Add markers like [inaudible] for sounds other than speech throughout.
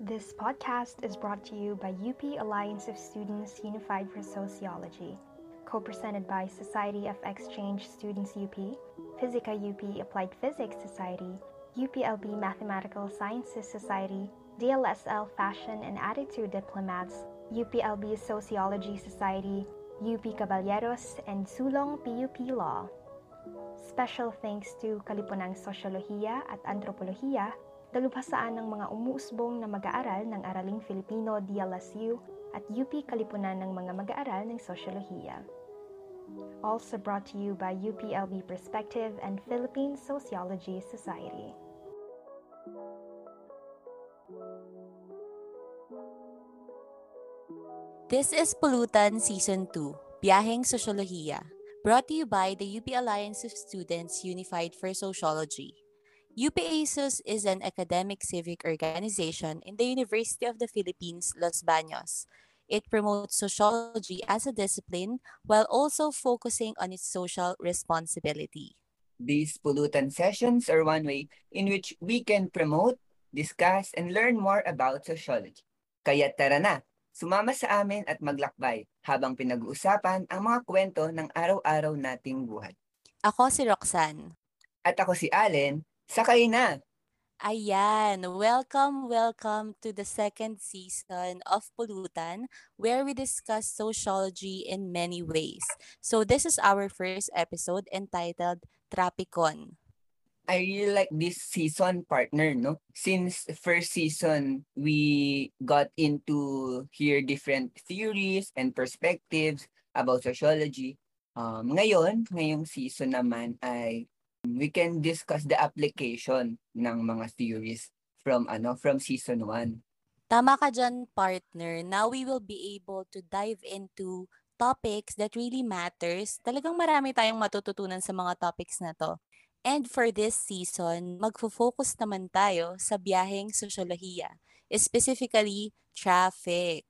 This podcast is brought to you by UP Alliance of Students Unified for Sociology, co presented by Society of Exchange Students UP, Physica UP Applied Physics Society, UPLB Mathematical Sciences Society, DLSL Fashion and Attitude Diplomats, UPLB Sociology Society, UP Caballeros, and Sulong PUP Law. Special thanks to Kalipunang Sosyolohiya at Antropolohiya dalubhasaan ng mga umuusbong na mag-aaral ng Araling Filipino DLSU at UP Kalipunan ng mga mag-aaral ng Sosyolohiya. Also brought to you by UPLB Perspective and Philippine Sociology Society. This is Pulutan Season 2, Biyaheng Sosyolohiya, brought to you by the UP Alliance of Students Unified for Sociology. UPASUS is an academic civic organization in the University of the Philippines, Los Baños. It promotes sociology as a discipline while also focusing on its social responsibility. These pollutant sessions are one way in which we can promote, discuss, and learn more about sociology. Kaya tara na, sumama sa amin at maglakbay habang pinag-uusapan ang mga kwento ng araw-araw nating buhay. Ako si Roxanne. At ako si Allen, Sakay na! Ayan, welcome, welcome to the second season of Pulutan where we discuss sociology in many ways. So this is our first episode entitled Trapicon. I really like this season partner, no? Since first season, we got into hear different theories and perspectives about sociology. Um, ngayon, ngayong season naman ay we can discuss the application ng mga theories from ano from season 1. Tama ka dyan, partner. Now we will be able to dive into topics that really matters. Talagang marami tayong matututunan sa mga topics na to. And for this season, magfo-focus naman tayo sa biyaheng sosyolohiya, specifically traffic.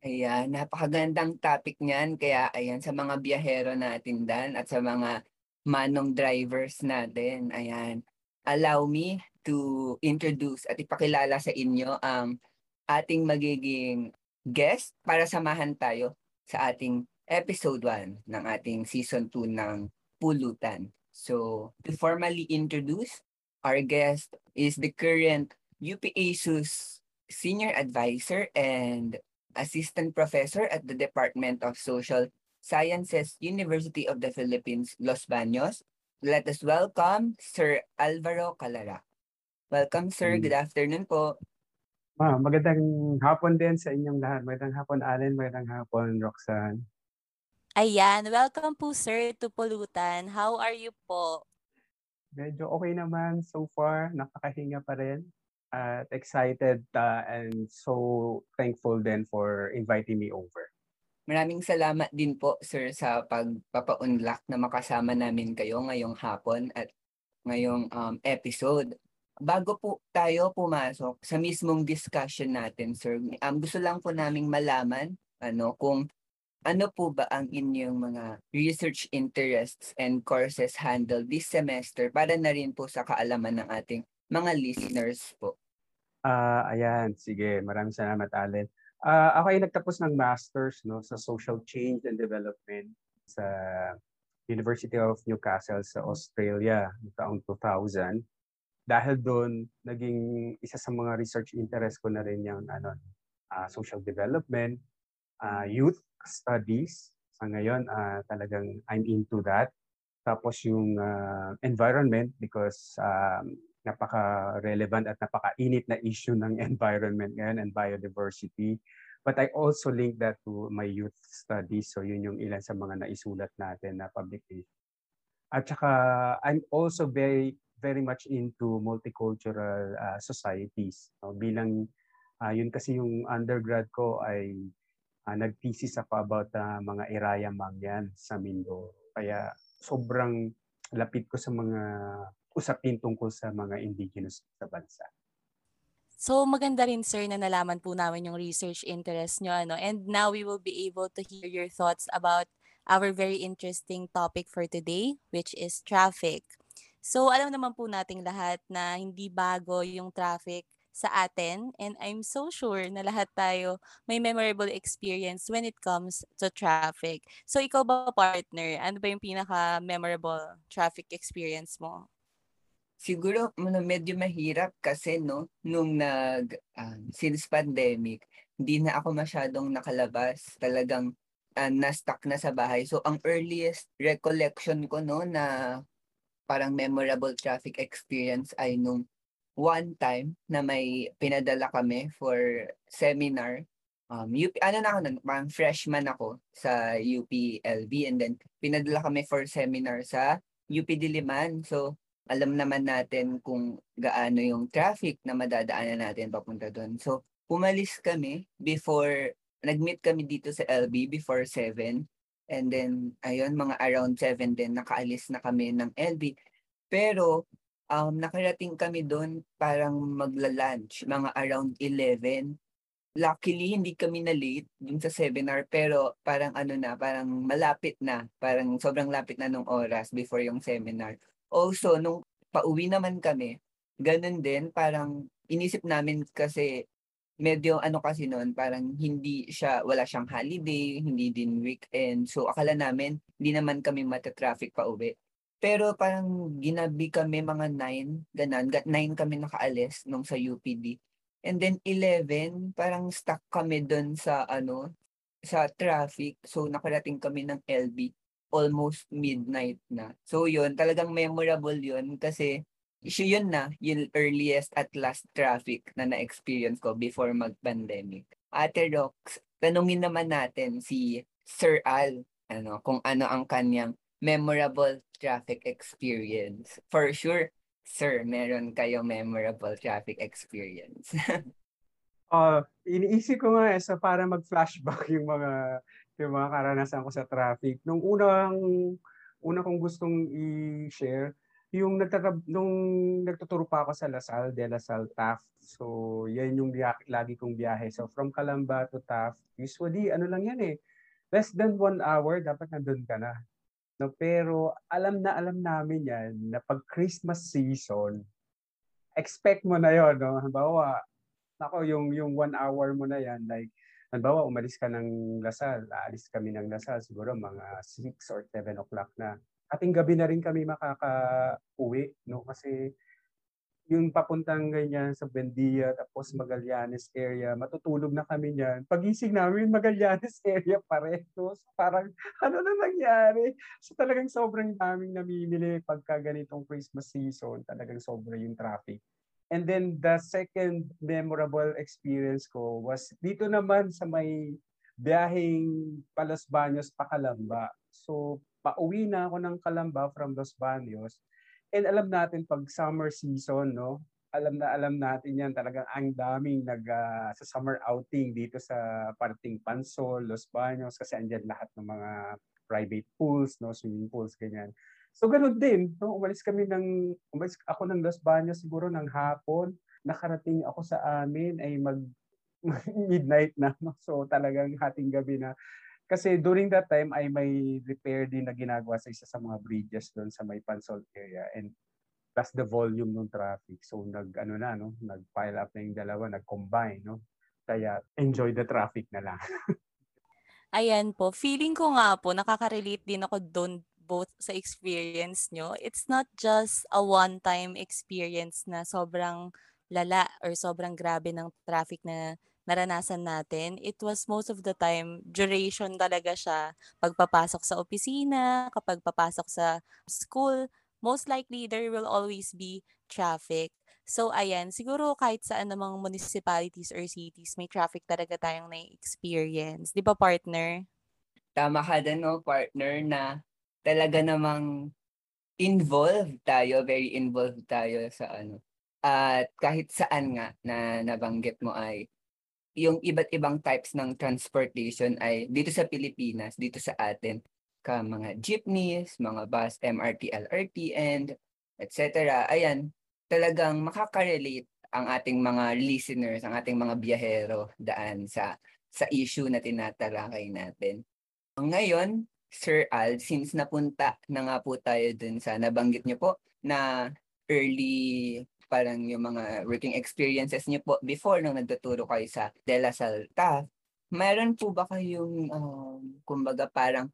Ayan, napakagandang topic niyan. Kaya ayan, sa mga biyahero natin dan at sa mga manong drivers natin. Ayan. Allow me to introduce at ipakilala sa inyo ang ating magiging guest para samahan tayo sa ating episode 1 ng ating season 2 ng Pulutan. So, to formally introduce, our guest is the current UP ASUS Senior Advisor and Assistant Professor at the Department of Social Sciences, University of the Philippines, Los Baños. Let us welcome Sir Alvaro Calara. Welcome, sir. Hmm. Good afternoon po. Ah, magandang hapon din sa inyong lahat. Magandang hapon, Allen. Magandang hapon, Roxanne. Ayan. Welcome po, sir, to Pulutan. How are you po? Medyo okay naman so far. Nakakahinga pa rin. At excited uh, and so thankful then for inviting me over. Maraming salamat din po, sir, sa pagpapaunlak na makasama namin kayo ngayong hapon at ngayong um, episode. Bago po tayo pumasok sa mismong discussion natin, sir, um, gusto lang po naming malaman ano, kung ano po ba ang inyong mga research interests and courses handled this semester para na rin po sa kaalaman ng ating mga listeners po? Ah, uh, ayan, sige. Maraming salamat, Allen. Uh, ako ay nagtapos ng master's no sa social change and development sa University of Newcastle sa Australia noong taong 2000. Dahil doon naging isa sa mga research interest ko na rin yung ano uh, social development, uh, youth studies. Sa ngayon uh, talagang I'm into that. Tapos yung uh, environment because um, napaka-relevant at napaka-init na issue ng [laughs] environment ngayon and biodiversity. But I also link that to my youth studies. So yun yung ilan sa mga naisulat natin na publication. At saka I'm also very very much into multicultural uh, societies. No? Bilang uh, yun kasi yung undergrad ko ay uh, nag-thesis ako about uh, mga Iraya Mangyan sa Mindoro. Kaya sobrang lapit ko sa mga usapin tungkol sa mga indigenous sa bansa. So maganda rin sir na nalaman po namin yung research interest nyo. Ano? And now we will be able to hear your thoughts about our very interesting topic for today, which is traffic. So alam naman po nating lahat na hindi bago yung traffic sa atin and I'm so sure na lahat tayo may memorable experience when it comes to traffic. So ikaw ba partner, ano ba yung pinaka-memorable traffic experience mo? Siguro medyo mahirap kasi no nung nag um, since pandemic hindi na ako masyadong nakalabas. Talagang uh, na-stuck na sa bahay. So ang earliest recollection ko no na parang memorable traffic experience ay nung one time na may pinadala kami for seminar. Um, UP, ano na ako parang freshman ako sa UPLB and then pinadala kami for seminar sa UP Diliman. So, alam naman natin kung gaano yung traffic na madadaanan natin papunta doon. So, pumalis kami before, nag-meet kami dito sa LB before 7 And then, ayun, mga around 7 din, nakaalis na kami ng LB. Pero, um, nakarating kami doon parang magla-lunch, mga around 11. Luckily, hindi kami na late dun sa seminar, pero parang ano na, parang malapit na. Parang sobrang lapit na nung oras before yung seminar. Also, nung pauwi naman kami, ganun din, parang inisip namin kasi medyo ano kasi noon, parang hindi siya, wala siyang holiday, hindi din weekend. So akala namin, hindi naman kami mata-traffic pa uwi. Pero parang ginabi kami mga 9, ganan, 9 kami nakaalis nung sa UPD. And then 11, parang stuck kami doon sa ano, sa traffic. So nakarating kami ng LB almost midnight na. So yun, talagang memorable yun kasi issue yun na, yung earliest at last traffic na na-experience ko before mag-pandemic. Ate Rox, tanungin naman natin si Sir Al, ano, kung ano ang kanyang memorable traffic experience. For sure, sir, meron kayo memorable traffic experience. uh, [laughs] iniisip ko nga eh, sa para mag-flashback [laughs] yung mga yung mga karanasan ko sa traffic. Nung unang una kong gustong i-share, yung nagtatab nung nagtuturo pa ako sa Lasal, de Lasal Taft. So, yan yung biyak, lagi kong biyahe. So, from Calamba to Taft, usually, ano lang yan eh, less than one hour, dapat nandun ka na. No, pero alam na alam namin yan na pag Christmas season, expect mo na yon no? Halimbawa, ako yung yung one hour mo na yan, like, halimbawa, umalis ka ng Lasal, aalis kami ng Lasal, siguro mga 6 or 7 o'clock na ating gabi na rin kami makaka-uwi, no? Kasi yung papuntang ganyan sa Bendia, tapos Magallanes area, matutulog na kami niyan. Pagising namin, Magallanes [laughs] area pa rin. So, parang, ano na nangyari? So, talagang sobrang daming namimili pagka ganitong Christmas season. Talagang sobrang yung traffic. And then, the second memorable experience ko was dito naman sa may biyaheng Palos Baños, Pakalamba. So, pauwi na ako ng Kalamba from Los Baños. And alam natin pag summer season, no? Alam na alam natin yan talagang ang daming nag uh, sa summer outing dito sa parting Pansol, Los Baños kasi andyan lahat ng mga private pools, no, swimming pools ganyan. So ganoon din, no? umalis kami ng umalis ako ng Los Baños siguro ng hapon, nakarating ako sa amin ay mag [laughs] midnight na, no? So talagang hating gabi na kasi during that time ay may repair din na ginagawa sa isa sa mga bridges doon sa may Pansol area and plus the volume ng traffic. So nag ano na no, nag-pile up na yung dalawa, nag-combine no. Kaya enjoy the traffic na lang. [laughs] Ayan po, feeling ko nga po nakaka-relate din ako doon both sa experience nyo. It's not just a one-time experience na sobrang lala or sobrang grabe ng traffic na naranasan natin, it was most of the time, duration talaga siya. Pagpapasok sa opisina, kapag papasok sa school, most likely there will always be traffic. So ayan, siguro kahit sa anumang municipalities or cities, may traffic talaga tayong na-experience. Di ba partner? Tama ka din, no, partner, na talaga namang involved tayo, very involved tayo sa ano. At kahit saan nga na nabanggit mo ay yung iba't ibang types ng transportation ay dito sa Pilipinas, dito sa atin, ka mga jeepneys, mga bus, MRT, LRT, and etc. Ayan, talagang makaka-relate ang ating mga listeners, ang ating mga biyahero daan sa sa issue na tinatalakay natin. Ngayon, Sir Al, since napunta na nga po tayo dun sa nabanggit niyo po na early parang yung mga working experiences niyo po before nung nagtuturo kayo sa De La Salle TAF, meron po ba kayong, um, kumbaga parang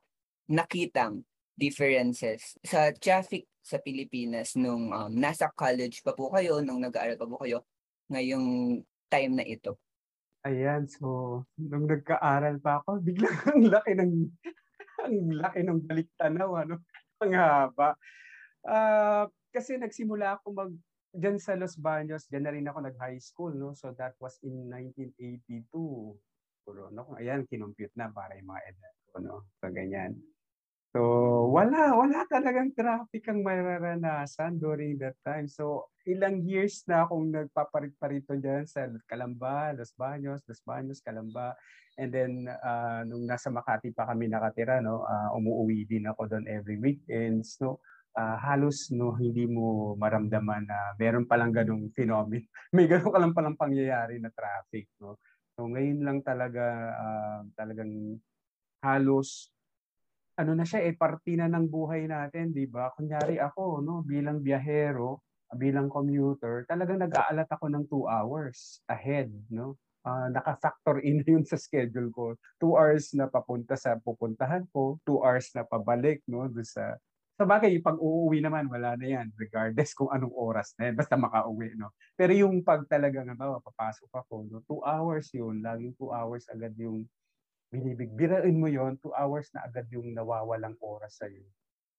nakitang differences sa traffic sa Pilipinas nung um, nasa college pa po kayo, nung nag-aaral pa po kayo, ngayong time na ito? Ayan, so nung nagka-aral pa ako, biglang [laughs] ang laki ng ang laki ng baliktanaw, ano? [laughs] Ang haba. Uh, kasi nagsimula ako mag diyan sa Los Baños, diyan na rin ako nag-high school, no? So that was in 1982. Puro, no? Ayan, kinumpute na para yung mga edad ko, no? So, ganyan. So, wala, wala talagang traffic ang mararanasan during that time. So, ilang years na akong nagpaparit-parito dyan sa Calamba, Los Baños, Los Baños, Calamba. And then, uh, nung nasa Makati pa kami nakatira, no, uh, umuwi din ako doon every weekends, no uh, halos no hindi mo maramdaman na meron palang ganung phenomenon. [laughs] May ganun ka lang palang pangyayari na traffic, no. So ngayon lang talaga uh, talagang halos ano na siya eh parte na ng buhay natin, 'di ba? Kunyari ako, no, bilang biyahero, bilang commuter, talagang nag-aalat ako ng 2 hours ahead, no? Uh, naka-factor in yun sa schedule ko. 2 hours na papunta sa pupuntahan ko, 2 hours na pabalik, no, do sa sa bagay, pag uuwi naman, wala na yan, regardless kung anong oras na yan, basta makauwi, no? Pero yung pag talaga nga ba, papasok ako, no? Two hours yun, laging two hours agad yung binibig. Birain mo yon two hours na agad yung nawawalang oras sa'yo.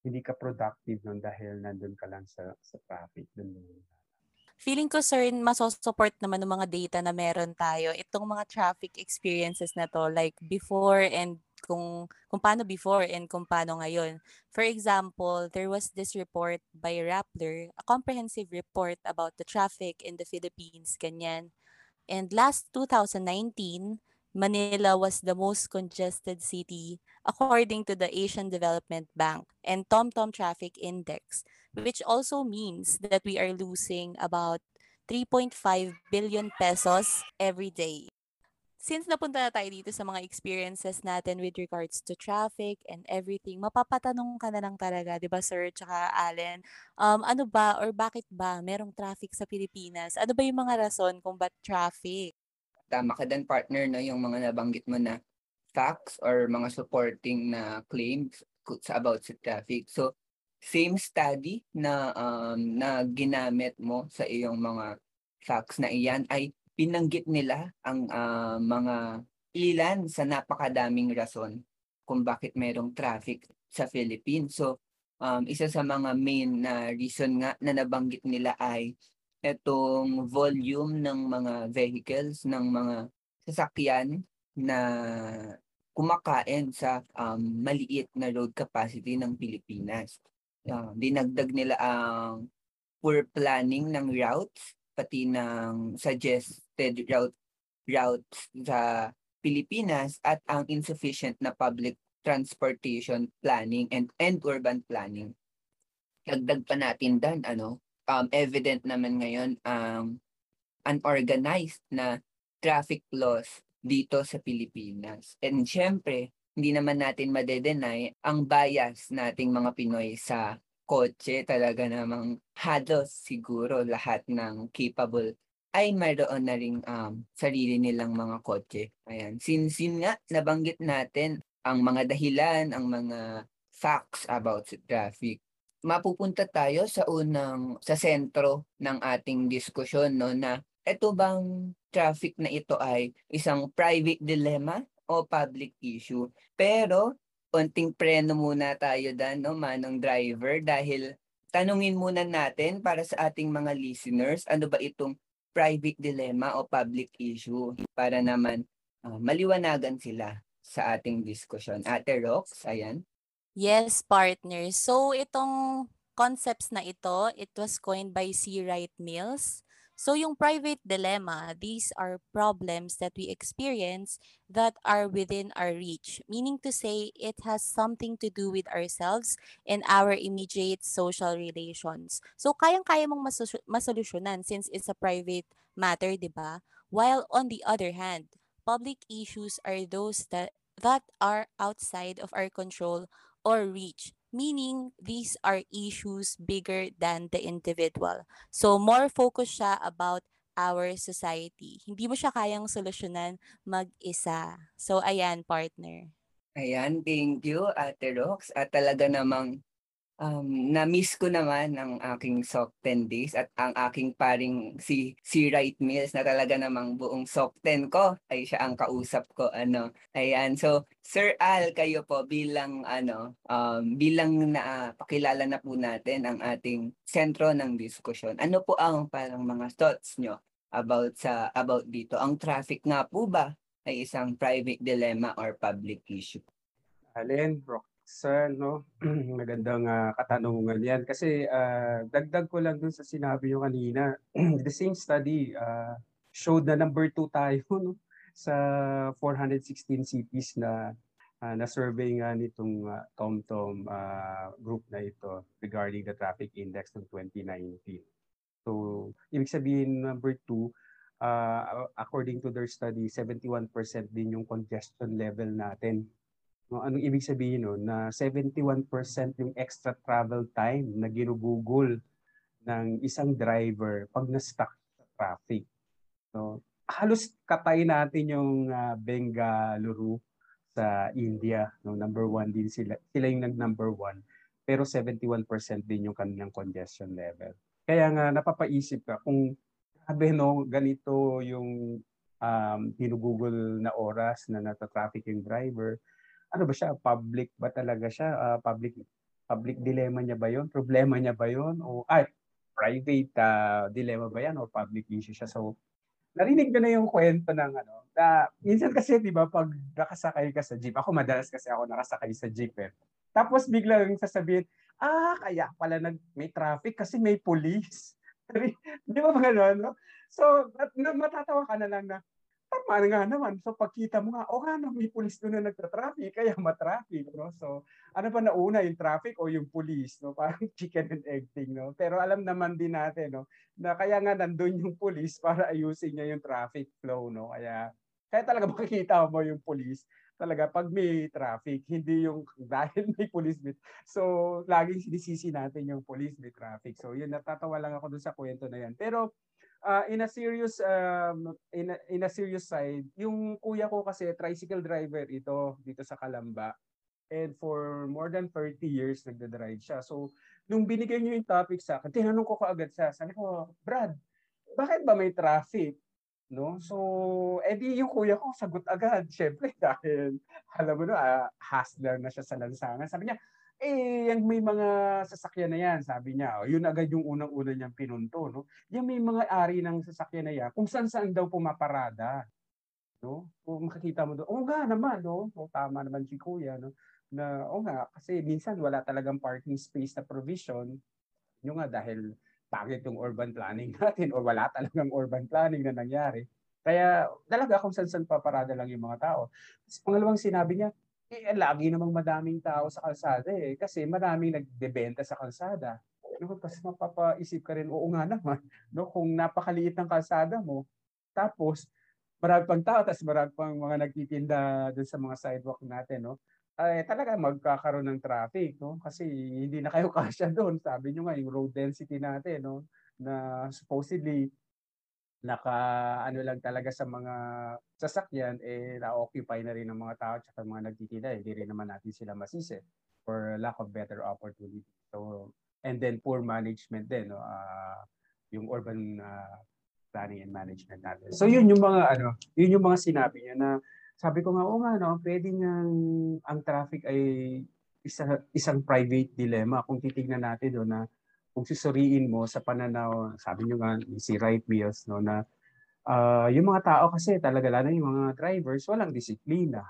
Hindi ka productive nun dahil nandun ka lang sa, sa traffic. Dun Feeling ko, sir, masosupport naman ng mga data na meron tayo. Itong mga traffic experiences na to, like before and kung kung paano before and kung paano ngayon. For example, there was this report by Rappler, a comprehensive report about the traffic in the Philippines, ganyan. And last 2019, Manila was the most congested city according to the Asian Development Bank and TomTom Traffic Index, which also means that we are losing about 3.5 billion pesos every day since napunta na tayo dito sa mga experiences natin with regards to traffic and everything, mapapatanong ka na lang talaga, di ba sir, tsaka Allen, um, ano ba or bakit ba merong traffic sa Pilipinas? Ano ba yung mga rason kung ba't traffic? Tama ka din partner, no, yung mga nabanggit mo na facts or mga supporting na claims about sa traffic. So, same study na um, na ginamit mo sa iyong mga facts na iyan ay binanggit nila ang uh, mga ilan sa napakadaming rason kung bakit merong traffic sa Philippines. So, um, isa sa mga main na reason nga na nabanggit nila ay itong volume ng mga vehicles, ng mga sasakyan na kumakain sa um, maliit na road capacity ng Pilipinas. Uh, dinagdag nila ang poor planning ng routes, pati ng suggest selected route routes sa Pilipinas at ang insufficient na public transportation planning and, and urban planning. Dagdag pa natin dan ano, um, evident naman ngayon ang um, unorganized na traffic laws dito sa Pilipinas. And syempre, hindi naman natin madedenay ang bias nating mga Pinoy sa kotse. Talaga namang halos siguro lahat ng capable ay mayroon na ring um, sarili nilang mga kotse. Ayan. Since yun nga, nabanggit natin ang mga dahilan, ang mga facts about traffic. Mapupunta tayo sa unang, sa sentro ng ating diskusyon, no, na ito bang traffic na ito ay isang private dilemma o public issue. Pero, konting preno muna tayo dan, no, manong driver, dahil tanungin muna natin para sa ating mga listeners, ano ba itong private dilemma o public issue para naman uh, maliwanagan sila sa ating diskusyon. Ate Rox, ayan. Yes, partner. So itong concepts na ito, it was coined by C. Wright Mills So yung private dilemma, these are problems that we experience that are within our reach, meaning to say it has something to do with ourselves and our immediate social relations. So kayang-kaya mong masos- masolusyonan since it's a private matter, 'di ba? While on the other hand, public issues are those that that are outside of our control or reach meaning these are issues bigger than the individual. So more focus siya about our society. Hindi mo siya kayang solusyonan mag-isa. So ayan, partner. Ayan, thank you, Ate Rox. At talaga namang um, na-miss ko naman ang aking Sokten days at ang aking paring si si Wright Mills na talaga namang buong Sokten ko ay siya ang kausap ko ano. Ayan, so Sir Al kayo po bilang ano um, bilang na pakilala na po natin ang ating sentro ng diskusyon. Ano po ang parang mga thoughts nyo about sa about dito? Ang traffic nga po ba ay isang private dilemma or public issue? Alin, Roxanne, no? [clears throat] Magandang uh, katanungan yan. Kasi uh, dagdag ko lang dun sa sinabi nyo kanina, [clears throat] the same study uh, showed na number two tayo [laughs] no? sa 416 cities na uh, na-survey nga nitong uh, TomTom uh, group na ito regarding the traffic index ng 2019. So, ibig sabihin number two, uh, according to their study, 71% din yung congestion level natin. No, anong ibig sabihin no? Na 71% yung extra travel time na ginugugol ng isang driver pag na-stuck sa traffic. So, halos katay natin yung uh, Bengaluru sa India. No? Number one din sila. Sila yung nag-number one. Pero 71% din yung kanilang congestion level. Kaya nga napapaisip ka kung sabi no, ganito yung um, hinugugol na oras na nata-traffic yung driver, ano ba siya? Public ba talaga siya? Uh, public public dilemma niya ba yon Problema niya ba yon O ay, private uh, dilemma ba yan? O public issue siya? So, narinig ko na yung kwento ng ano. Na, minsan kasi, di ba, pag nakasakay ka sa jeep, ako madalas kasi ako nakasakay sa jeep eh. Tapos biglang sasabihin, ah, kaya pala nag, may traffic kasi may police. [laughs] Di ba mga gano'n? No? So, at, matatawa ka na lang na, tama nga naman. So, pagkita mo nga, o oh, nga, no, may pulis doon na nagtra-traffic, kaya matraffic. No? So, ano pa nauna, yung traffic o yung pulis? No? Parang [laughs] chicken and egg thing. No? Pero alam naman din natin no, na kaya nga nandun yung pulis [laughs] para ayusin niya yung traffic flow. No? Kaya, kaya talaga [laughs] makikita mo yung pulis talaga pag may traffic, hindi yung dahil may police bit. So, laging sinisisi natin yung police may traffic. So, yun, natatawa lang ako dun sa kwento na yan. Pero, uh, in a serious um, in, a, in a serious side, yung kuya ko kasi tricycle driver ito dito sa Kalamba. And for more than 30 years nagda-drive siya. So, nung binigay niyo yung topic sa akin, tinanong ko kaagad siya. Sabi ko, Brad, bakit ba may traffic? No? So, edi yung kuya ko sagot agad. [laughs] Syempre dahil alam mo no, uh, hustler na siya sa lansangan. Sabi niya, eh, yung may mga sasakyan na yan, sabi niya. Oh, yun agad yung unang-una niyang pinunto. No? Yung may mga ari ng sasakyan na yan, kung saan-saan daw pumaparada. No? Kung makikita mo doon, oh nga naman, no? O, tama naman si kuya. No? Na, oh nga, kasi minsan wala talagang parking space na provision. Yung nga dahil pangit yung urban planning [laughs] natin o wala talagang urban planning na nangyari. Kaya talaga kung saan saan paparada lang yung mga tao. Tapos pangalawang sinabi niya, eh, lagi namang madaming tao sa kalsada eh. Kasi maraming nagbebenta sa kalsada. No, kasi mapapaisip ka rin, oo nga naman, [laughs] no, kung napakaliit ng kalsada mo, tapos marami pang tao, tapos marami pang mga nagtitinda doon sa mga sidewalk natin, no, ay talaga magkakaroon ng traffic no? Kasi hindi na kayo kasya doon sabi niyo nga yung road density natin no? Na supposedly naka ano lang talaga sa mga sasakyan eh na-occupy na rin ng mga tao at mga nagtitinda hindi rin naman natin sila masisi for lack of better opportunity. So and then poor management din no? Uh, yung urban uh, planning and management natin. So yun yung mga ano yun yung mga sinabi niya na sabi ko nga, oo nga, no, pwede nga ang traffic ay isa, isang private dilemma. Kung titignan natin do na kung susuriin mo sa pananaw, sabi nyo nga, si Right Wheels, no, na uh, yung mga tao kasi talaga, lalo yung mga drivers, walang disiplina.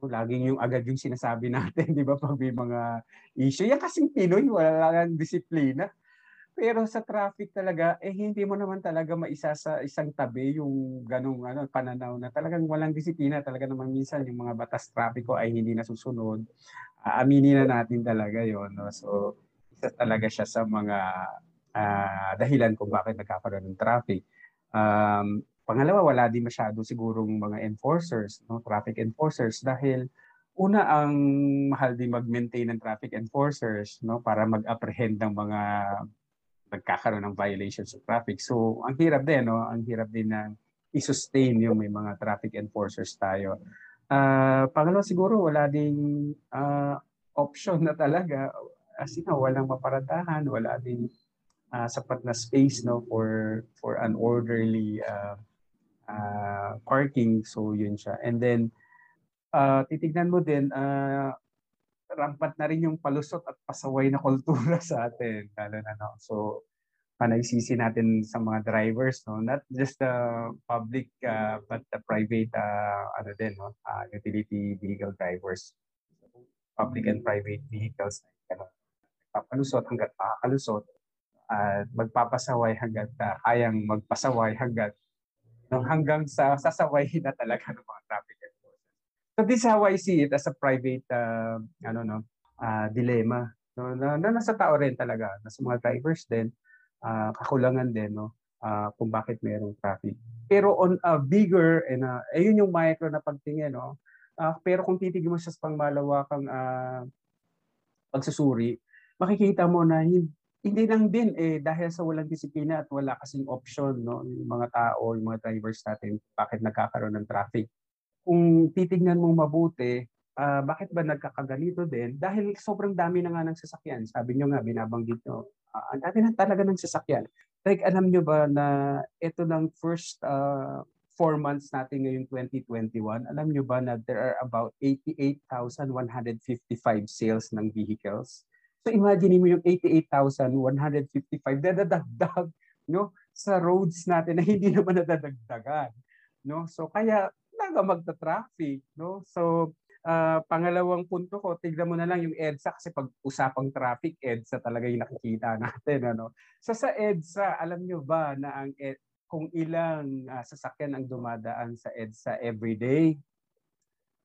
No, laging yung agad yung sinasabi [laughs] natin, di ba, pag may mga issue. Yan kasing Pinoy, wala lang disiplina. Pero sa traffic talaga, eh hindi mo naman talaga maisa sa isang tabi yung ganong ano, pananaw na talagang walang disiplina. Talaga naman minsan yung mga batas trapiko ay hindi nasusunod. Uh, aminin na natin talaga yon no? So, isa talaga siya sa mga uh, dahilan kung bakit nagkakaroon ng traffic. Um, pangalawa, wala din masyado sigurong mga enforcers, no? traffic enforcers dahil una ang mahal din mag-maintain ng traffic enforcers no para mag-apprehend ng mga nagkakaroon ng violations of traffic. So ang hirap din no, ang hirap din na i-sustain yung may mga traffic enforcers tayo. Uh, pangalawa siguro wala ding uh, option na talaga as in, walang maparatahan, wala ding uh, sapat na space no for for an orderly uh, uh, parking so yun siya. And then uh, titignan mo din, uh, rampat na rin yung palusot at pasaway na kultura [laughs] sa atin. Lalo na, no? So, panaysisi natin sa mga drivers, no? Not just the public, uh, but the private, uh, ano din, no? Uh, utility vehicle drivers. Public and private vehicles. Ano, papalusot hanggat makakalusot at magpapasaway hanggat uh, kayang magpasaway hanggat no, hanggang sa sasaway [laughs] na talaga ng mga traffic So this is how I see it as a private uh, ano no uh, dilemma no na, na nasa tao rin talaga nasa mga drivers din uh, kakulangan din no uh, kung bakit mayroong traffic. Pero on a bigger and uh, ayun yung micro na pagtingin no. Uh, pero kung titignan mo siya sa pangmalawakang uh, pagsusuri, makikita mo na hindi, lang din eh dahil sa walang disiplina at wala kasing option no yung mga tao, yung mga drivers natin bakit nagkakaroon ng traffic kung titignan mong mabuti, uh, bakit ba nagkakaganito din? Dahil sobrang dami na nga ng sasakyan. Sabi nyo nga, binabanggit nyo, uh, ang dami na talaga ng sasakyan. Like, alam nyo ba na ito ng first uh, four months natin ngayong 2021, alam nyo ba na there are about 88,155 sales ng vehicles? So imagine mo yung 88,155 dadadagdag no, sa roads natin na hindi naman nadadagdagan. No? So kaya talaga magta-traffic, no? So, uh, pangalawang punto ko, tignan mo na lang yung EDSA kasi pag usapang traffic, EDSA talaga yung nakikita natin, ano? So sa EDSA, alam nyo ba na ang ed, kung ilang uh, sasakyan ang dumadaan sa EDSA every day?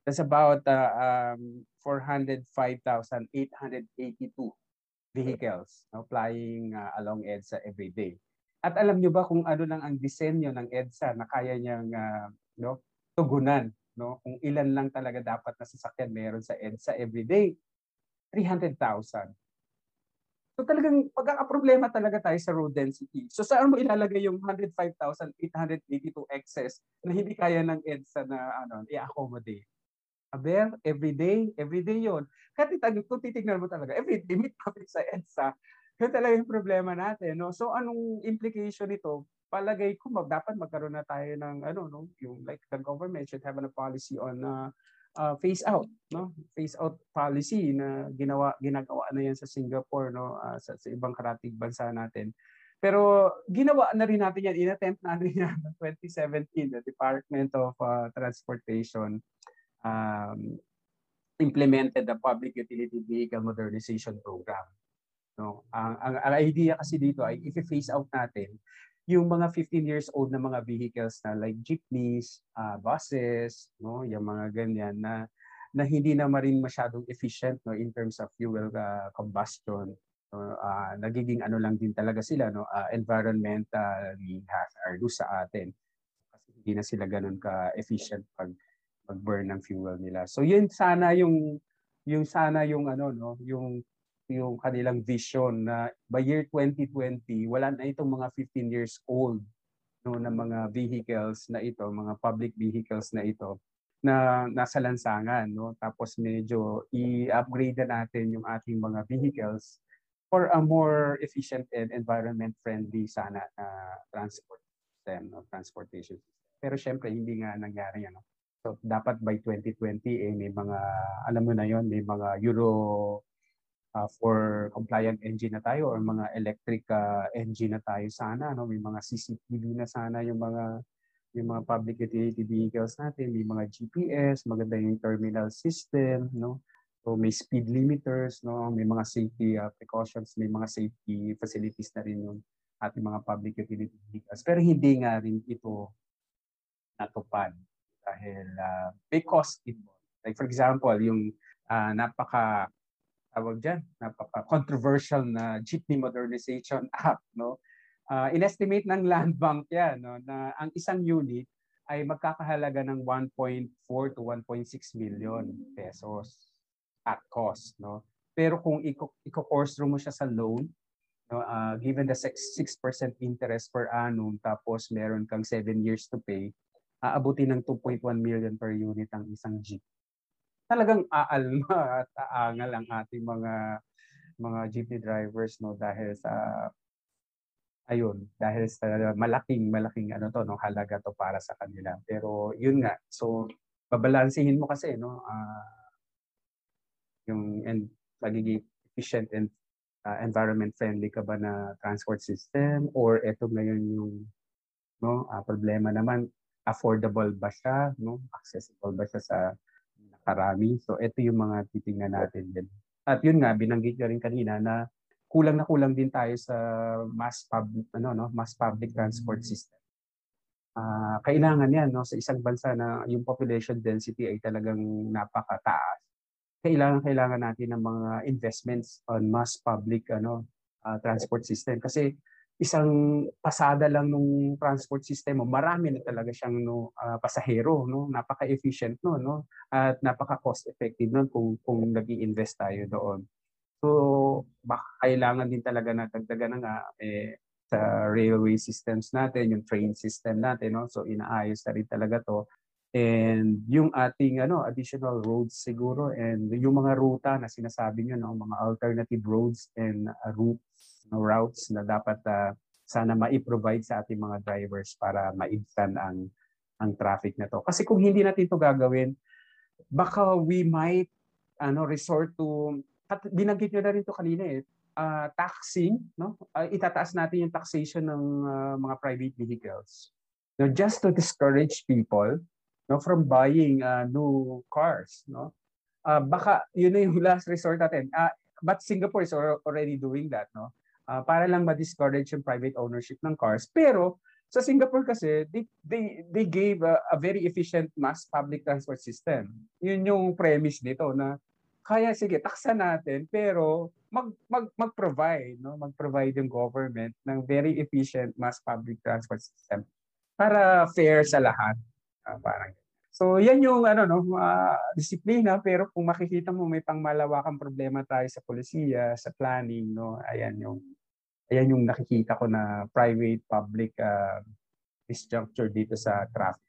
That's about uh, um, 405,882 vehicles no, flying uh, along EDSA every day. At alam nyo ba kung ano lang ang disenyo ng EDSA na kaya niyang uh, no, tugunan no kung ilan lang talaga dapat na sasakyan meron sa EDSA everyday 300,000 So talagang pagkakaproblema talaga tayo sa road density. So saan mo ilalagay yung 105,882 excess na hindi kaya ng EDSA na ano, i-accommodate? Aber, everyday, everyday yon. Kasi kung titignan mo talaga, everyday meet kami sa EDSA. Yun talaga yung problema natin. No? So anong implication nito? palagay ko mag, dapat magkaroon na tayo ng ano no yung like the government should have a policy on uh, uh, phase out no phase out policy na ginawa ginagawa na yan sa Singapore no uh, sa, sa ibang karatig bansa natin pero ginawa na rin natin yan inattempt natin [laughs] yan ng 2017 the Department of uh, Transportation um, implemented the Public Utility Vehicle Modernization Program no ang, ang, ang idea kasi dito ay if phase out natin yung mga 15 years old na mga vehicles na like jeepneys, uh, buses, no, yung mga ganyan na na hindi na marin masyadong efficient no in terms of fuel uh, combustion. So, uh, nagiging ano lang din talaga sila no uh, environmentally hazardous sa atin. Kasi hindi na sila ganoon ka efficient pag mag-burn ng fuel nila. So yun sana yung yung sana yung ano no, yung yung kanilang vision na by year 2020, wala na itong mga 15 years old no, na mga vehicles na ito, mga public vehicles na ito na nasa lansangan. No? Tapos medyo i-upgrade na natin yung ating mga vehicles for a more efficient and environment-friendly sana na uh, transport system, no? transportation. Pero syempre, hindi nga nangyari yan. So, dapat by 2020, eh, may mga, alam mo na yon may mga Euro uh, for compliant engine na tayo or mga electric uh, engine na tayo sana no? May mga CCTV na sana yung mga yung mga public utility vehicles natin. May mga GPS maganda yung terminal system no? So may speed limiters no? May mga safety uh, precautions may mga safety facilities na rin yung ating mga public utility vehicles. Pero hindi nga rin ito natupad dahil uh, may cost involved like for example yung uh, napaka tawag dyan, napaka-controversial na Jeepney Modernization [laughs] Act. No? Uh, inestimate ng Land Bank yan no, na ang isang unit ay magkakahalaga ng 1.4 to 1.6 million pesos at cost, no? Pero kung i-course mo siya sa loan, no, uh, given the 6, 6% interest per annum tapos meron kang 7 years to pay, aabutin ng 2.1 million per unit ang isang jeep. Talagang aalma [laughs] at aangal ang ating mga mga jeepney drivers no dahil sa ayun dahil sa malaking malaking ano to no halaga to para sa kanila pero yun nga so babalansehin mo kasi no uh, yung and magiging efficient and uh, environment friendly ka ba na transport system or eto ngayon yung no uh, problema naman affordable ba siya no? Accessible ba siya sa nakarami? So ito yung mga titingnan natin din. At yun nga binanggit ko rin kanina na kulang na kulang din tayo sa mass public ano no? Mass public transport system. Uh, kailangan yan no? Sa isang bansa na yung population density ay talagang napakataas. Kailangan kailangan natin ng mga investments on mass public ano uh, transport system. Kasi isang pasada lang nung transport system mo marami na talaga siyang no uh, pasahero no? Napaka-efficient no no? At napaka cost effective no kung kung nag-iinvest tayo doon. So baka kailangan din talaga na dagdagan nga eh, sa railway systems natin yung train system natin no? So inaayos na rin talaga to. And yung ating ano additional roads siguro and yung mga ruta na sinasabi niyo no? Mga alternative roads and uh, routes routes na dapat uh, sana mai-provide sa ating mga drivers para maibsan ang ang traffic na to. Kasi kung hindi natin to gagawin, baka we might ano resort to at binanggit niyo na rin to kanina eh uh, taxing no? Uh, itataas natin yung taxation ng uh, mga private vehicles. No just to discourage people no from buying uh, new cars no? Uh, baka yun na yung [laughs] last resort natin. Uh, but Singapore is already doing that no uh, para lang ma-discourage yung private ownership ng cars. Pero sa Singapore kasi they they, they gave a, a very efficient mass public transport system. Yun yung premise nito na kaya sige taksa natin pero mag mag mag-provide no? Mag-provide yung government ng very efficient mass public transport system para fair sa lahat. Uh, parang So yan yung ano no, uh, disiplina pero kung makikita mo may pangmalawakang problema tayo sa polisiya, sa planning no, ayan yung ayan yung nakikita ko na private public uh, disjuncture dito sa traffic.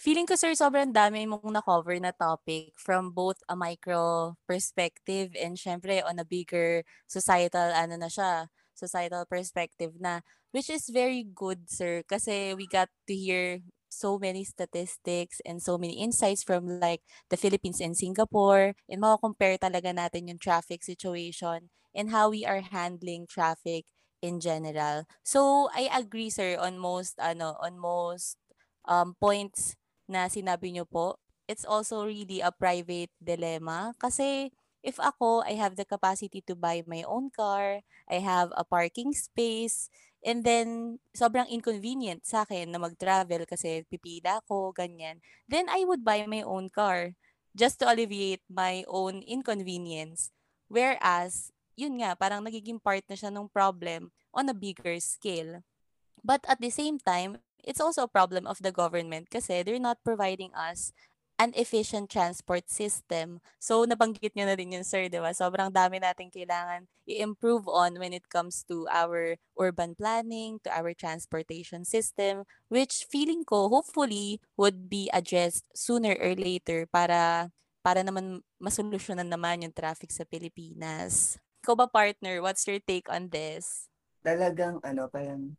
Feeling ko sir sobrang dami mong na-cover na topic from both a micro perspective and syempre on a bigger societal ano na siya, societal perspective na which is very good sir kasi we got to hear so many statistics and so many insights from like the Philippines and Singapore and mako-compare talaga natin yung traffic situation and how we are handling traffic in general. So I agree sir on most ano on most um, points na sinabi niyo po. It's also really a private dilemma kasi if ako I have the capacity to buy my own car, I have a parking space, And then, sobrang inconvenient sa akin na mag-travel kasi pipila ko, ganyan. Then, I would buy my own car just to alleviate my own inconvenience. Whereas, yun nga, parang nagiging part na siya ng problem on a bigger scale. But at the same time, it's also a problem of the government kasi they're not providing us an efficient transport system. So, nabanggit nyo na rin yun, sir, di ba? Sobrang dami natin kailangan i-improve on when it comes to our urban planning, to our transportation system, which feeling ko, hopefully, would be addressed sooner or later para para naman masolusyonan naman yung traffic sa Pilipinas. Ikaw ba, partner? What's your take on this? Talagang, ano, parang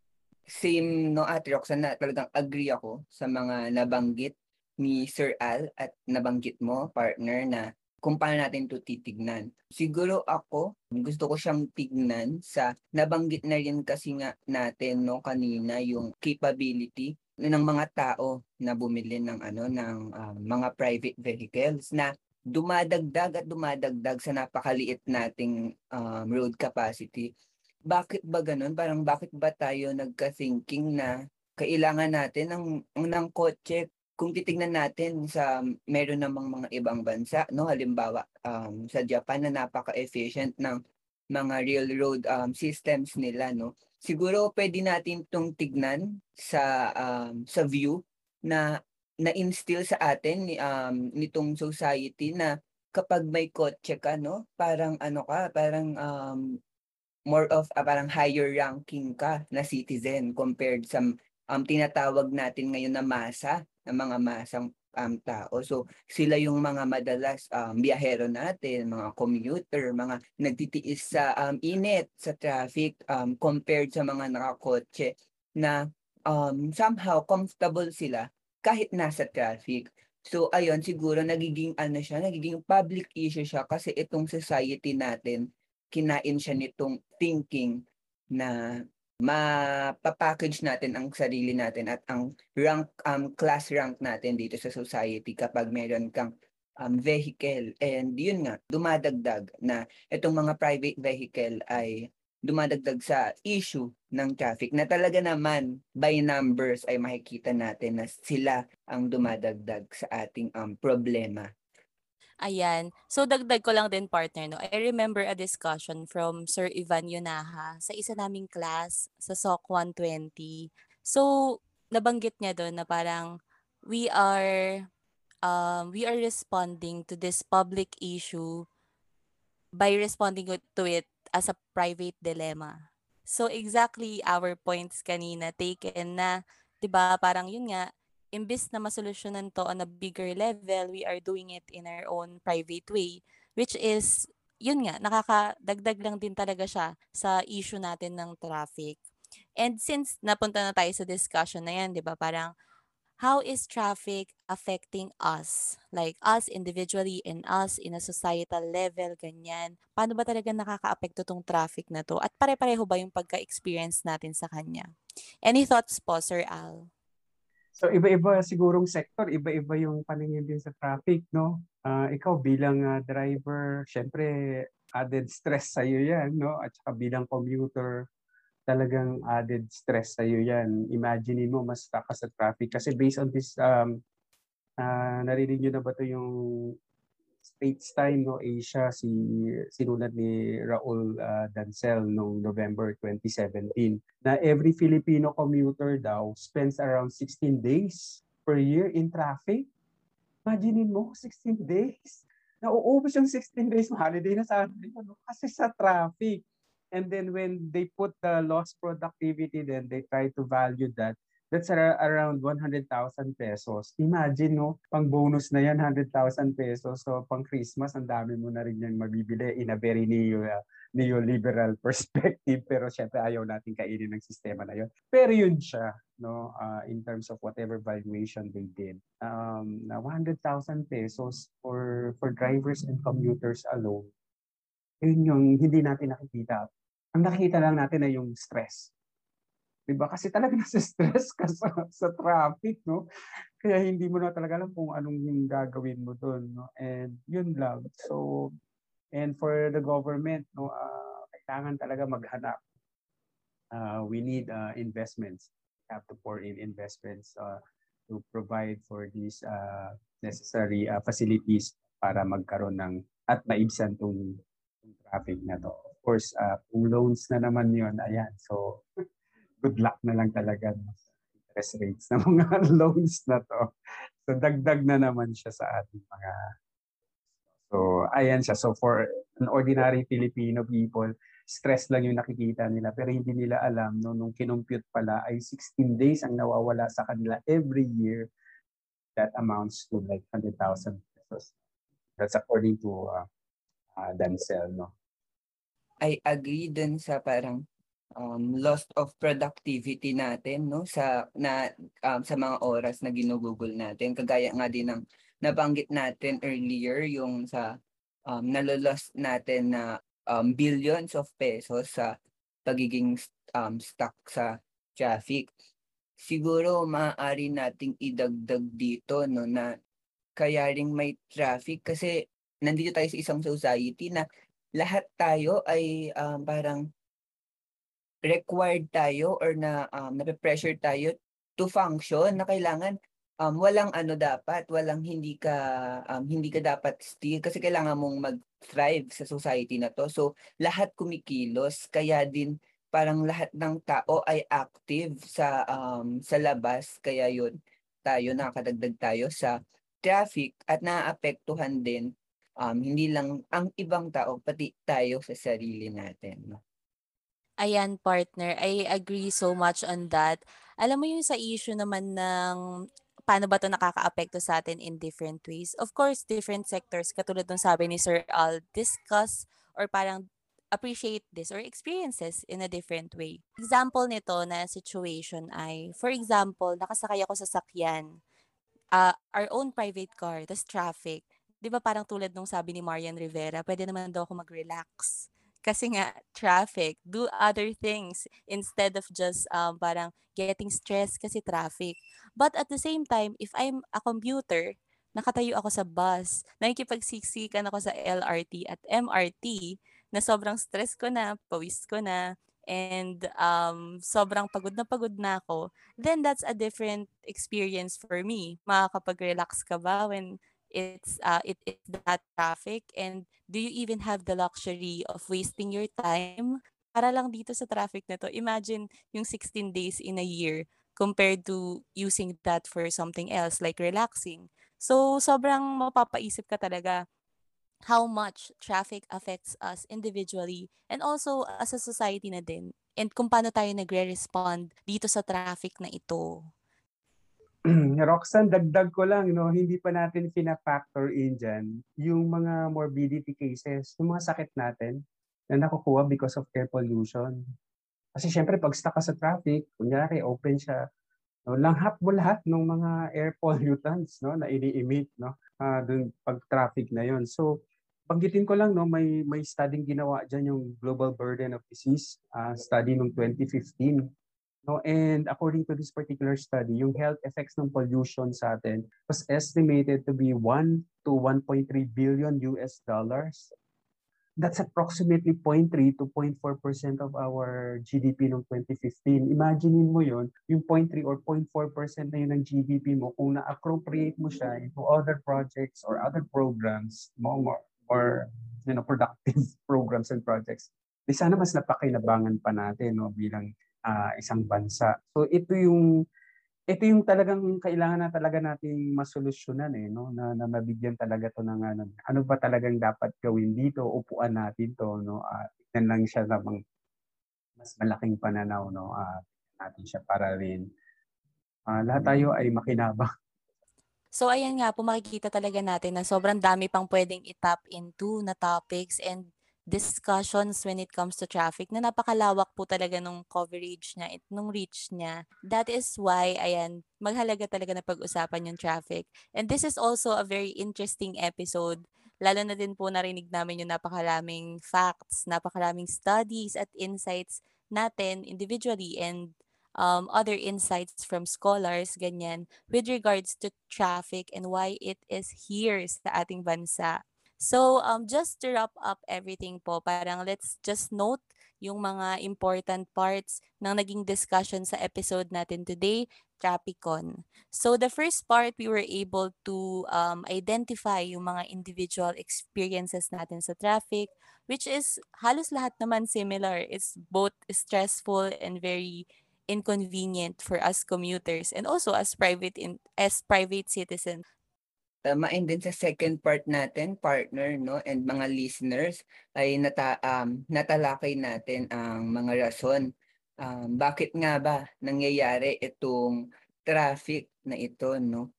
same no Ate Roxanne na talagang agree ako sa mga nabanggit ni Sir Al at nabanggit mo, partner, na kung paano natin ito titignan. Siguro ako, gusto ko siyang tignan sa nabanggit na rin kasi nga natin no kanina yung capability ng mga tao na bumili ng ano ng uh, mga private vehicles na dumadagdag at dumadagdag sa napakaliit nating um, road capacity. Bakit ba ganun? Parang bakit ba tayo nagka-thinking na kailangan natin ng, ng kotse kung titingnan natin sa meron namang mga ibang bansa, no, halimbawa um, sa Japan na napaka-efficient ng mga railroad um, systems nila, no. Siguro pwede natin itong tignan sa um, sa view na na-instill sa atin um, nitong society na kapag may kotse ka no, parang ano ka, parang um, more of uh, parang higher ranking ka na citizen compared sa um, tinatawag natin ngayon na masa, ng mga masang um, tao. So sila yung mga madalas um, biyahero natin, mga commuter, mga nagtitiis sa um, init, sa traffic um, compared sa mga nakakotse na um, somehow comfortable sila kahit nasa traffic. So ayun, siguro nagiging ano siya, nagiging public issue siya kasi itong society natin, kinain siya nitong thinking na mapapackage natin ang sarili natin at ang rank um, class rank natin dito sa society kapag meron kang um, vehicle and yun nga dumadagdag na itong mga private vehicle ay dumadagdag sa issue ng traffic na talaga naman by numbers ay makikita natin na sila ang dumadagdag sa ating um, problema. Ayan. So dagdag ko lang din partner no. I remember a discussion from Sir Ivan Yunaha sa isa naming class sa SOC 120. So nabanggit niya doon na parang we are um, we are responding to this public issue by responding to it as a private dilemma. So exactly our points kanina taken na 'di ba parang yun nga imbis na masolusyonan to on a bigger level, we are doing it in our own private way which is yun nga nakakadagdag lang din talaga siya sa issue natin ng traffic. And since napunta na tayo sa discussion na yan, 'di ba? Parang how is traffic affecting us? Like us individually and us in a societal level, ganyan. Paano ba talaga nakaka-apekto tong traffic na to? At pare-pareho ba yung pagka-experience natin sa kanya? Any thoughts po, Sir Al? So iba-iba sigurong sector, iba-iba yung paningin din sa traffic, no? Uh, ikaw bilang uh, driver, syempre added stress sa iyo 'yan, no? At saka bilang commuter, talagang added stress sa iyo yan. Imagine mo, mas ka sa traffic. Kasi based on this, um, uh, narinig nyo na ba to yung States time, no, Asia, si sinulat ni Raul uh, Dancel noong November 2017 na every Filipino commuter daw spends around 16 days per year in traffic. Imagine mo, 16 days. Nauubos yung 16 days, holiday na sa atin. Ano? Kasi sa traffic. And then when they put the lost productivity, then they try to value that. That's around 100,000 pesos. Imagine, no? Pang bonus na yan, 100,000 pesos. So, pang Christmas, ang dami mo na rin yan mabibili in a very neo, uh, neoliberal [laughs] perspective. Pero syempre, ayaw natin kainin ng sistema na yun. Pero yun siya, no? Uh, in terms of whatever valuation they did. Um, na 100,000 pesos for, for drivers and commuters alone. Yun yung hindi natin nakikita ang nakita lang natin ay yung stress. 'Di ba? Kasi talaga [laughs] nasa stress ka sa, sa traffic, no? Kaya hindi mo na talaga alam kung anong yung gagawin mo doon, no? And yun lang. So, and for the government, no, uh, kailangan talaga maghanap. Uh, we need uh, investments. Have to pour in investments uh, to provide for these uh, necessary uh, facilities para magkaroon ng at maibsan tong traffic na to course, uh, kung loans na naman yun, ayan. So, good luck na lang talaga no, interest rates ng [laughs] mga loans na to. So, dagdag na naman siya sa ating mga So, ayan siya. So, for an ordinary Filipino people, stress lang yung nakikita nila. Pero hindi nila alam, no, nung kinumpute pala ay 16 days ang nawawala sa kanila every year. That amounts to like 100,000 pesos. That's according to uh, uh, Dancel, no? I agree dun sa parang um, loss of productivity natin no? Sa na um, sa mga oras na ginugugol natin. Kagaya nga din ng nabanggit natin earlier yung sa um, nalolos natin na um, billions of pesos sa pagiging um, stuck sa traffic. Siguro maaari nating idagdag dito no na kaya ring may traffic kasi nandito tayo sa isang society na lahat tayo ay um, parang required tayo or na um, nape-pressure tayo to function na kailangan um, walang ano dapat, walang hindi ka um, hindi ka dapat still kasi kailangan mong mag-thrive sa society na to. So lahat kumikilos kaya din parang lahat ng tao ay active sa um, sa labas kaya yun tayo, nakakadagdag tayo sa traffic at naaapektuhan din um, hindi lang ang ibang tao, pati tayo sa sarili natin. No? Ayan, partner. I agree so much on that. Alam mo yung sa issue naman ng paano ba 'to nakakaapekto sa atin in different ways. Of course, different sectors katulad ng sabi ni Sir Al, discuss or parang appreciate this or experiences in a different way. Example nito na situation ay, for example, nakasakay ako sa sakyan, uh, our own private car, tas traffic. 'Di ba parang tulad nung sabi ni Marian Rivera, pwede naman daw ako mag-relax kasi nga traffic, do other things instead of just um, parang getting stressed kasi traffic. But at the same time, if I'm a commuter, nakatayo ako sa bus, nakikipagsiksikan ako sa LRT at MRT, na sobrang stress ko na, pawis ko na, and um, sobrang pagod na pagod na ako, then that's a different experience for me. Makakapag-relax ka ba when it's uh, it is that traffic and do you even have the luxury of wasting your time? Para lang dito sa traffic na to imagine yung 16 days in a year compared to using that for something else like relaxing. So sobrang mapapaisip ka talaga how much traffic affects us individually and also as a society na din and kung paano tayo nagre-respond dito sa traffic na ito [clears throat] Roxanne, dagdag ko lang, no, hindi pa natin fina-factor in dyan yung mga morbidity cases, yung mga sakit natin na nakukuha because of air pollution. Kasi syempre, pag stuck ka sa traffic, kunyari, open siya, no, langhap mo lahat ng mga air pollutants no, na ini-emit no, uh, dun pag traffic na yon. So, panggitin ko lang, no, may, may studying ginawa dyan yung Global Burden of Disease, uh, study noong 2015 No, and according to this particular study, yung health effects ng pollution sa atin was estimated to be 1 to 1.3 billion US dollars. That's approximately 0.3 to 0.4% of our GDP noong 2015. Imaginein mo yon yung 0.3 or 0.4% na yun ng GDP mo, kung na-appropriate mo siya into other projects or other programs, more, more you know, productive [laughs] programs and projects, di sana mas napakinabangan pa natin no, bilang uh, isang bansa. So ito yung ito yung talagang kailangan na talaga nating masolusyonan eh no? Na, na mabigyan talaga to ng ano, ano ba talagang dapat gawin dito upuan natin to no? Uh, tignan lang siya namang mas malaking pananaw no? Uh, natin siya para rin uh, lahat tayo ay makinabang [laughs] So ayan nga po makikita talaga natin na sobrang dami pang pwedeng itap into na topics and discussions when it comes to traffic na napakalawak po talaga nung coverage niya, it, nung reach niya. That is why, ayan, maghalaga talaga na pag-usapan yung traffic. And this is also a very interesting episode. Lalo na din po narinig namin yung napakaraming facts, napakaraming studies at insights natin individually and um, other insights from scholars, ganyan, with regards to traffic and why it is here sa ating bansa. So, um, just to wrap up everything po, parang let's just note yung mga important parts ng naging discussion sa episode natin today, Trapicon. So, the first part, we were able to um, identify yung mga individual experiences natin sa traffic, which is halos lahat naman similar. It's both stressful and very inconvenient for us commuters and also as private in as private citizens tamain din sa second part natin, partner, no, and mga listeners, ay nata, um, natalakay natin ang mga rason. Um, bakit nga ba nangyayari itong traffic na ito, no?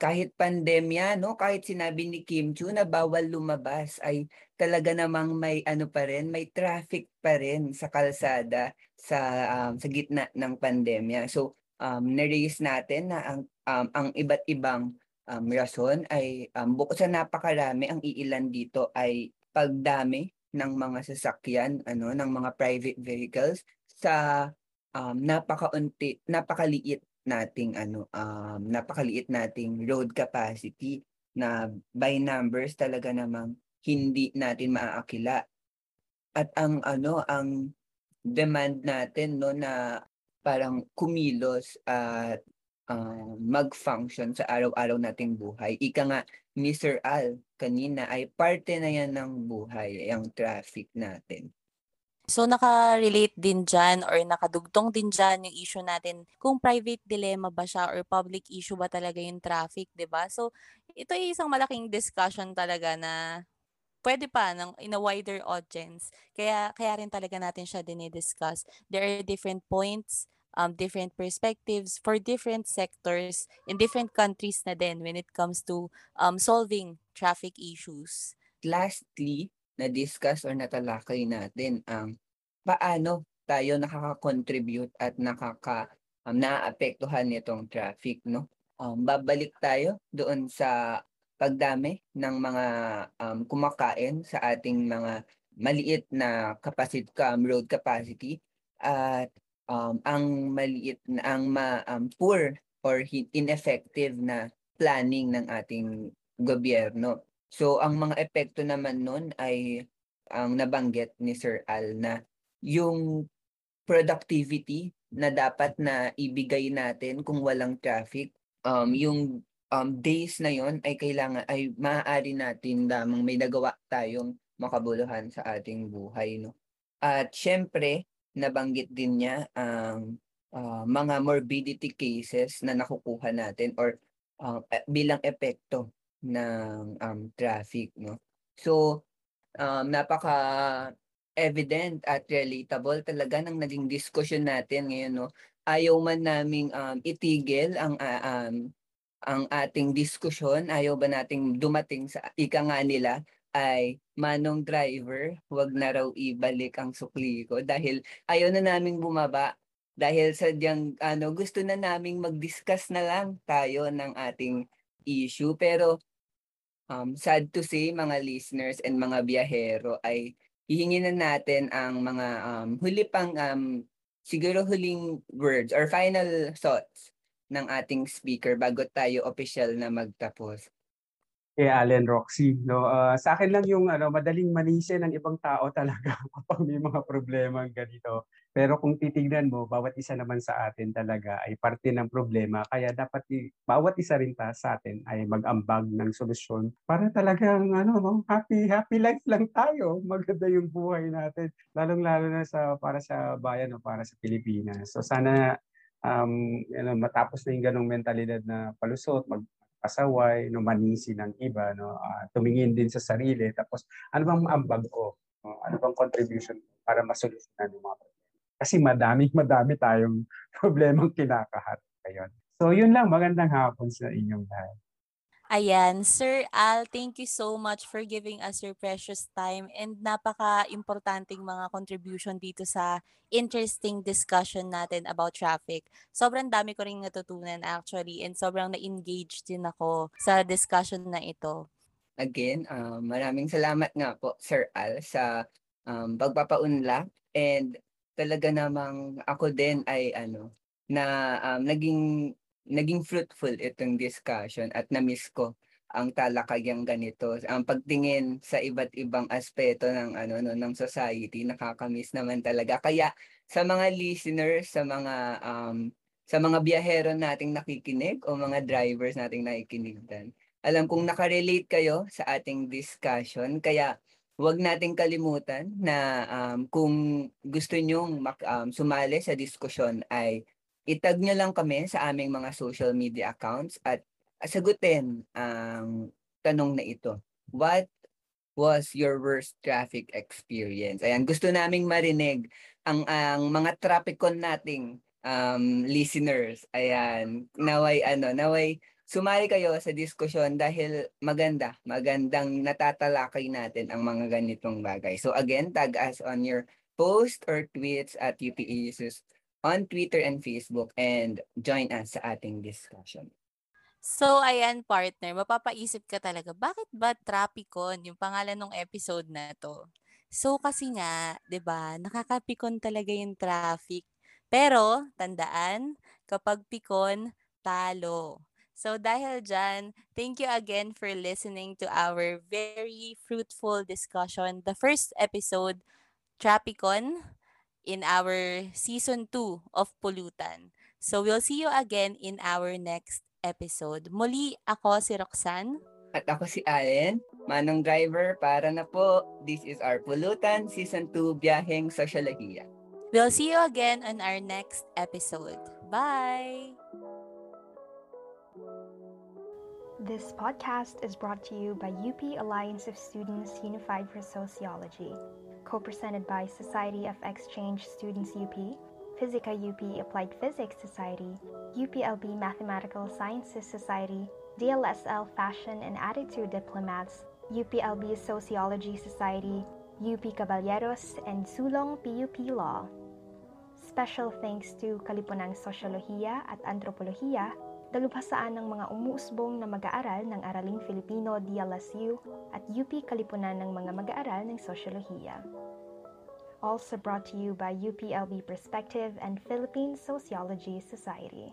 Kahit pandemya, no, kahit sinabi ni Kim Chu na bawal lumabas, ay talaga namang may ano pa rin, may traffic pa rin sa kalsada sa um, sa gitna ng pandemya. So, um, na-raise natin na ang um, ang iba't ibang um, rason ay um, bukod sa napakarami, ang iilan dito ay pagdami ng mga sasakyan, ano, ng mga private vehicles sa um, napakaunti, napakaliit nating ano, um, napakaliit nating road capacity na by numbers talaga namang hindi natin maaakila. At ang ano, ang demand natin no na parang kumilos at uh, mag-function sa araw-araw nating buhay. Ika nga Sir Al kanina ay parte na yan ng buhay, yung traffic natin. So naka-relate din dyan or nakadugtong din dyan yung issue natin kung private dilemma ba siya or public issue ba talaga yung traffic, 'di ba? So ito ay isang malaking discussion talaga na pwede pa ng in a wider audience. Kaya kaya rin talaga natin siya dinidiscuss. There are different points, um, different perspectives for different sectors in different countries na din when it comes to um, solving traffic issues. Lastly, na-discuss or natalakay natin ang paano tayo nakaka-contribute at nakaka um, naapektuhan nitong traffic, no? Um, babalik tayo doon sa pagdami ng mga um, kumakain sa ating mga maliit na capacity um, road capacity at um, ang maliit na ang ma, um, poor or ineffective na planning ng ating gobyerno. So ang mga epekto naman nun ay ang nabanggit ni Sir Al na yung productivity na dapat na ibigay natin kung walang traffic, um, yung um, days na yon ay kailangan ay maaari natin lamang may nagawa tayong makabuluhan sa ating buhay no. At syempre, nabanggit din niya ang uh, mga morbidity cases na nakukuha natin or uh, bilang epekto ng um, traffic no. So um, napaka evident at relatable talaga ng naging discussion natin ngayon no. Ayaw man naming um, itigil ang uh, um, ang ating diskusyon, ayaw ba nating dumating sa ika nga nila ay manong driver, wag na raw ibalik ang sukli ko. Dahil ayaw na naming bumaba. Dahil sadyang ano gusto na naming mag-discuss na lang tayo ng ating issue. Pero um, sad to say mga listeners and mga biyahero ay hihingi na natin ang mga um, huli pang um, siguro huling words or final thoughts ng ating speaker bago tayo official na magtapos kay Allen Roxy. No? Uh, sa akin lang yung ano, madaling manisin ng ibang tao talaga [laughs] kapag may mga problema ganito. Pero kung titignan mo, bawat isa naman sa atin talaga ay parte ng problema. Kaya dapat i- bawat isa rin ta sa atin ay mag-ambag ng solusyon para talagang ano, no, happy happy life lang tayo. Maganda yung buhay natin. Lalong-lalo na sa para sa bayan o para sa Pilipinas. So sana um, know, matapos na yung ganong mentalidad na palusot, mag, pasaway, no, manisi ng iba, no, uh, tumingin din sa sarili, tapos ano bang ambag ko? No? Ano bang contribution para masolusyonan yung mga problema? Kasi madami, [laughs] madami tayong [laughs] problemang kinakaharap ngayon. So yun lang, magandang hapon sa inyong lahat. Ayan, Sir Al, thank you so much for giving us your precious time and napaka-importanting mga contribution dito sa interesting discussion natin about traffic. Sobrang dami ko rin natutunan actually and sobrang na-engage din ako sa discussion na ito. Again, uh, maraming salamat nga po Sir Al sa um, pagpapaunlak and talaga namang ako din ay ano na um, naging naging fruitful itong discussion at na-miss ko ang talakayang ganito. Ang pagtingin sa iba't ibang aspeto ng ano no ng society nakakamiss naman talaga. Kaya sa mga listeners, sa mga um, sa mga biyahero nating nakikinig o mga drivers nating nakikinig dan. Alam kong nakarelate kayo sa ating discussion kaya huwag nating kalimutan na um, kung gusto nyong um, sumali sa diskusyon ay itag nyo lang kami sa aming mga social media accounts at sagutin ang tanong na ito. What was your worst traffic experience? Ayan, gusto naming marinig ang ang mga trafficon nating um, listeners. Ayan, naway ano, naway sumali kayo sa diskusyon dahil maganda, magandang natatalakay natin ang mga ganitong bagay. So again, tag us on your post or tweets at UPESUS on Twitter and Facebook and join us sa ating discussion. So, ayan partner, mapapaisip ka talaga, bakit ba Trapicon yung pangalan ng episode na to? So, kasi nga, 'di ba nakakapikon talaga yung traffic. Pero, tandaan, kapag pikon, talo. So, dahil dyan, thank you again for listening to our very fruitful discussion. The first episode, Trapicon, in our season 2 of Pulutan. So we'll see you again in our next episode. Muli, ako si Roxanne. At ako si Allen. Manong Driver, para na po. This is our Pulutan Season 2 Biyaheng Sosyolohiya. We'll see you again on our next episode. Bye! This podcast is brought to you by UP Alliance of Students Unified for Sociology, co-presented by Society of Exchange Students UP, Physica UP Applied Physics Society, UPLB Mathematical Sciences Society, DLSL Fashion and Attitude Diplomats, UPLB Sociology Society, UP Caballeros, and Sulong PUP Law. Special thanks to Kalipunang Sosyolohiya at Antropolohiya, dalubhasaan ng mga umuusbong na mag-aaral ng Araling Filipino DLSU at UP Kalipunan ng mga mag-aaral ng Sosyolohiya. Also brought to you by UPLB Perspective and Philippine Sociology Society.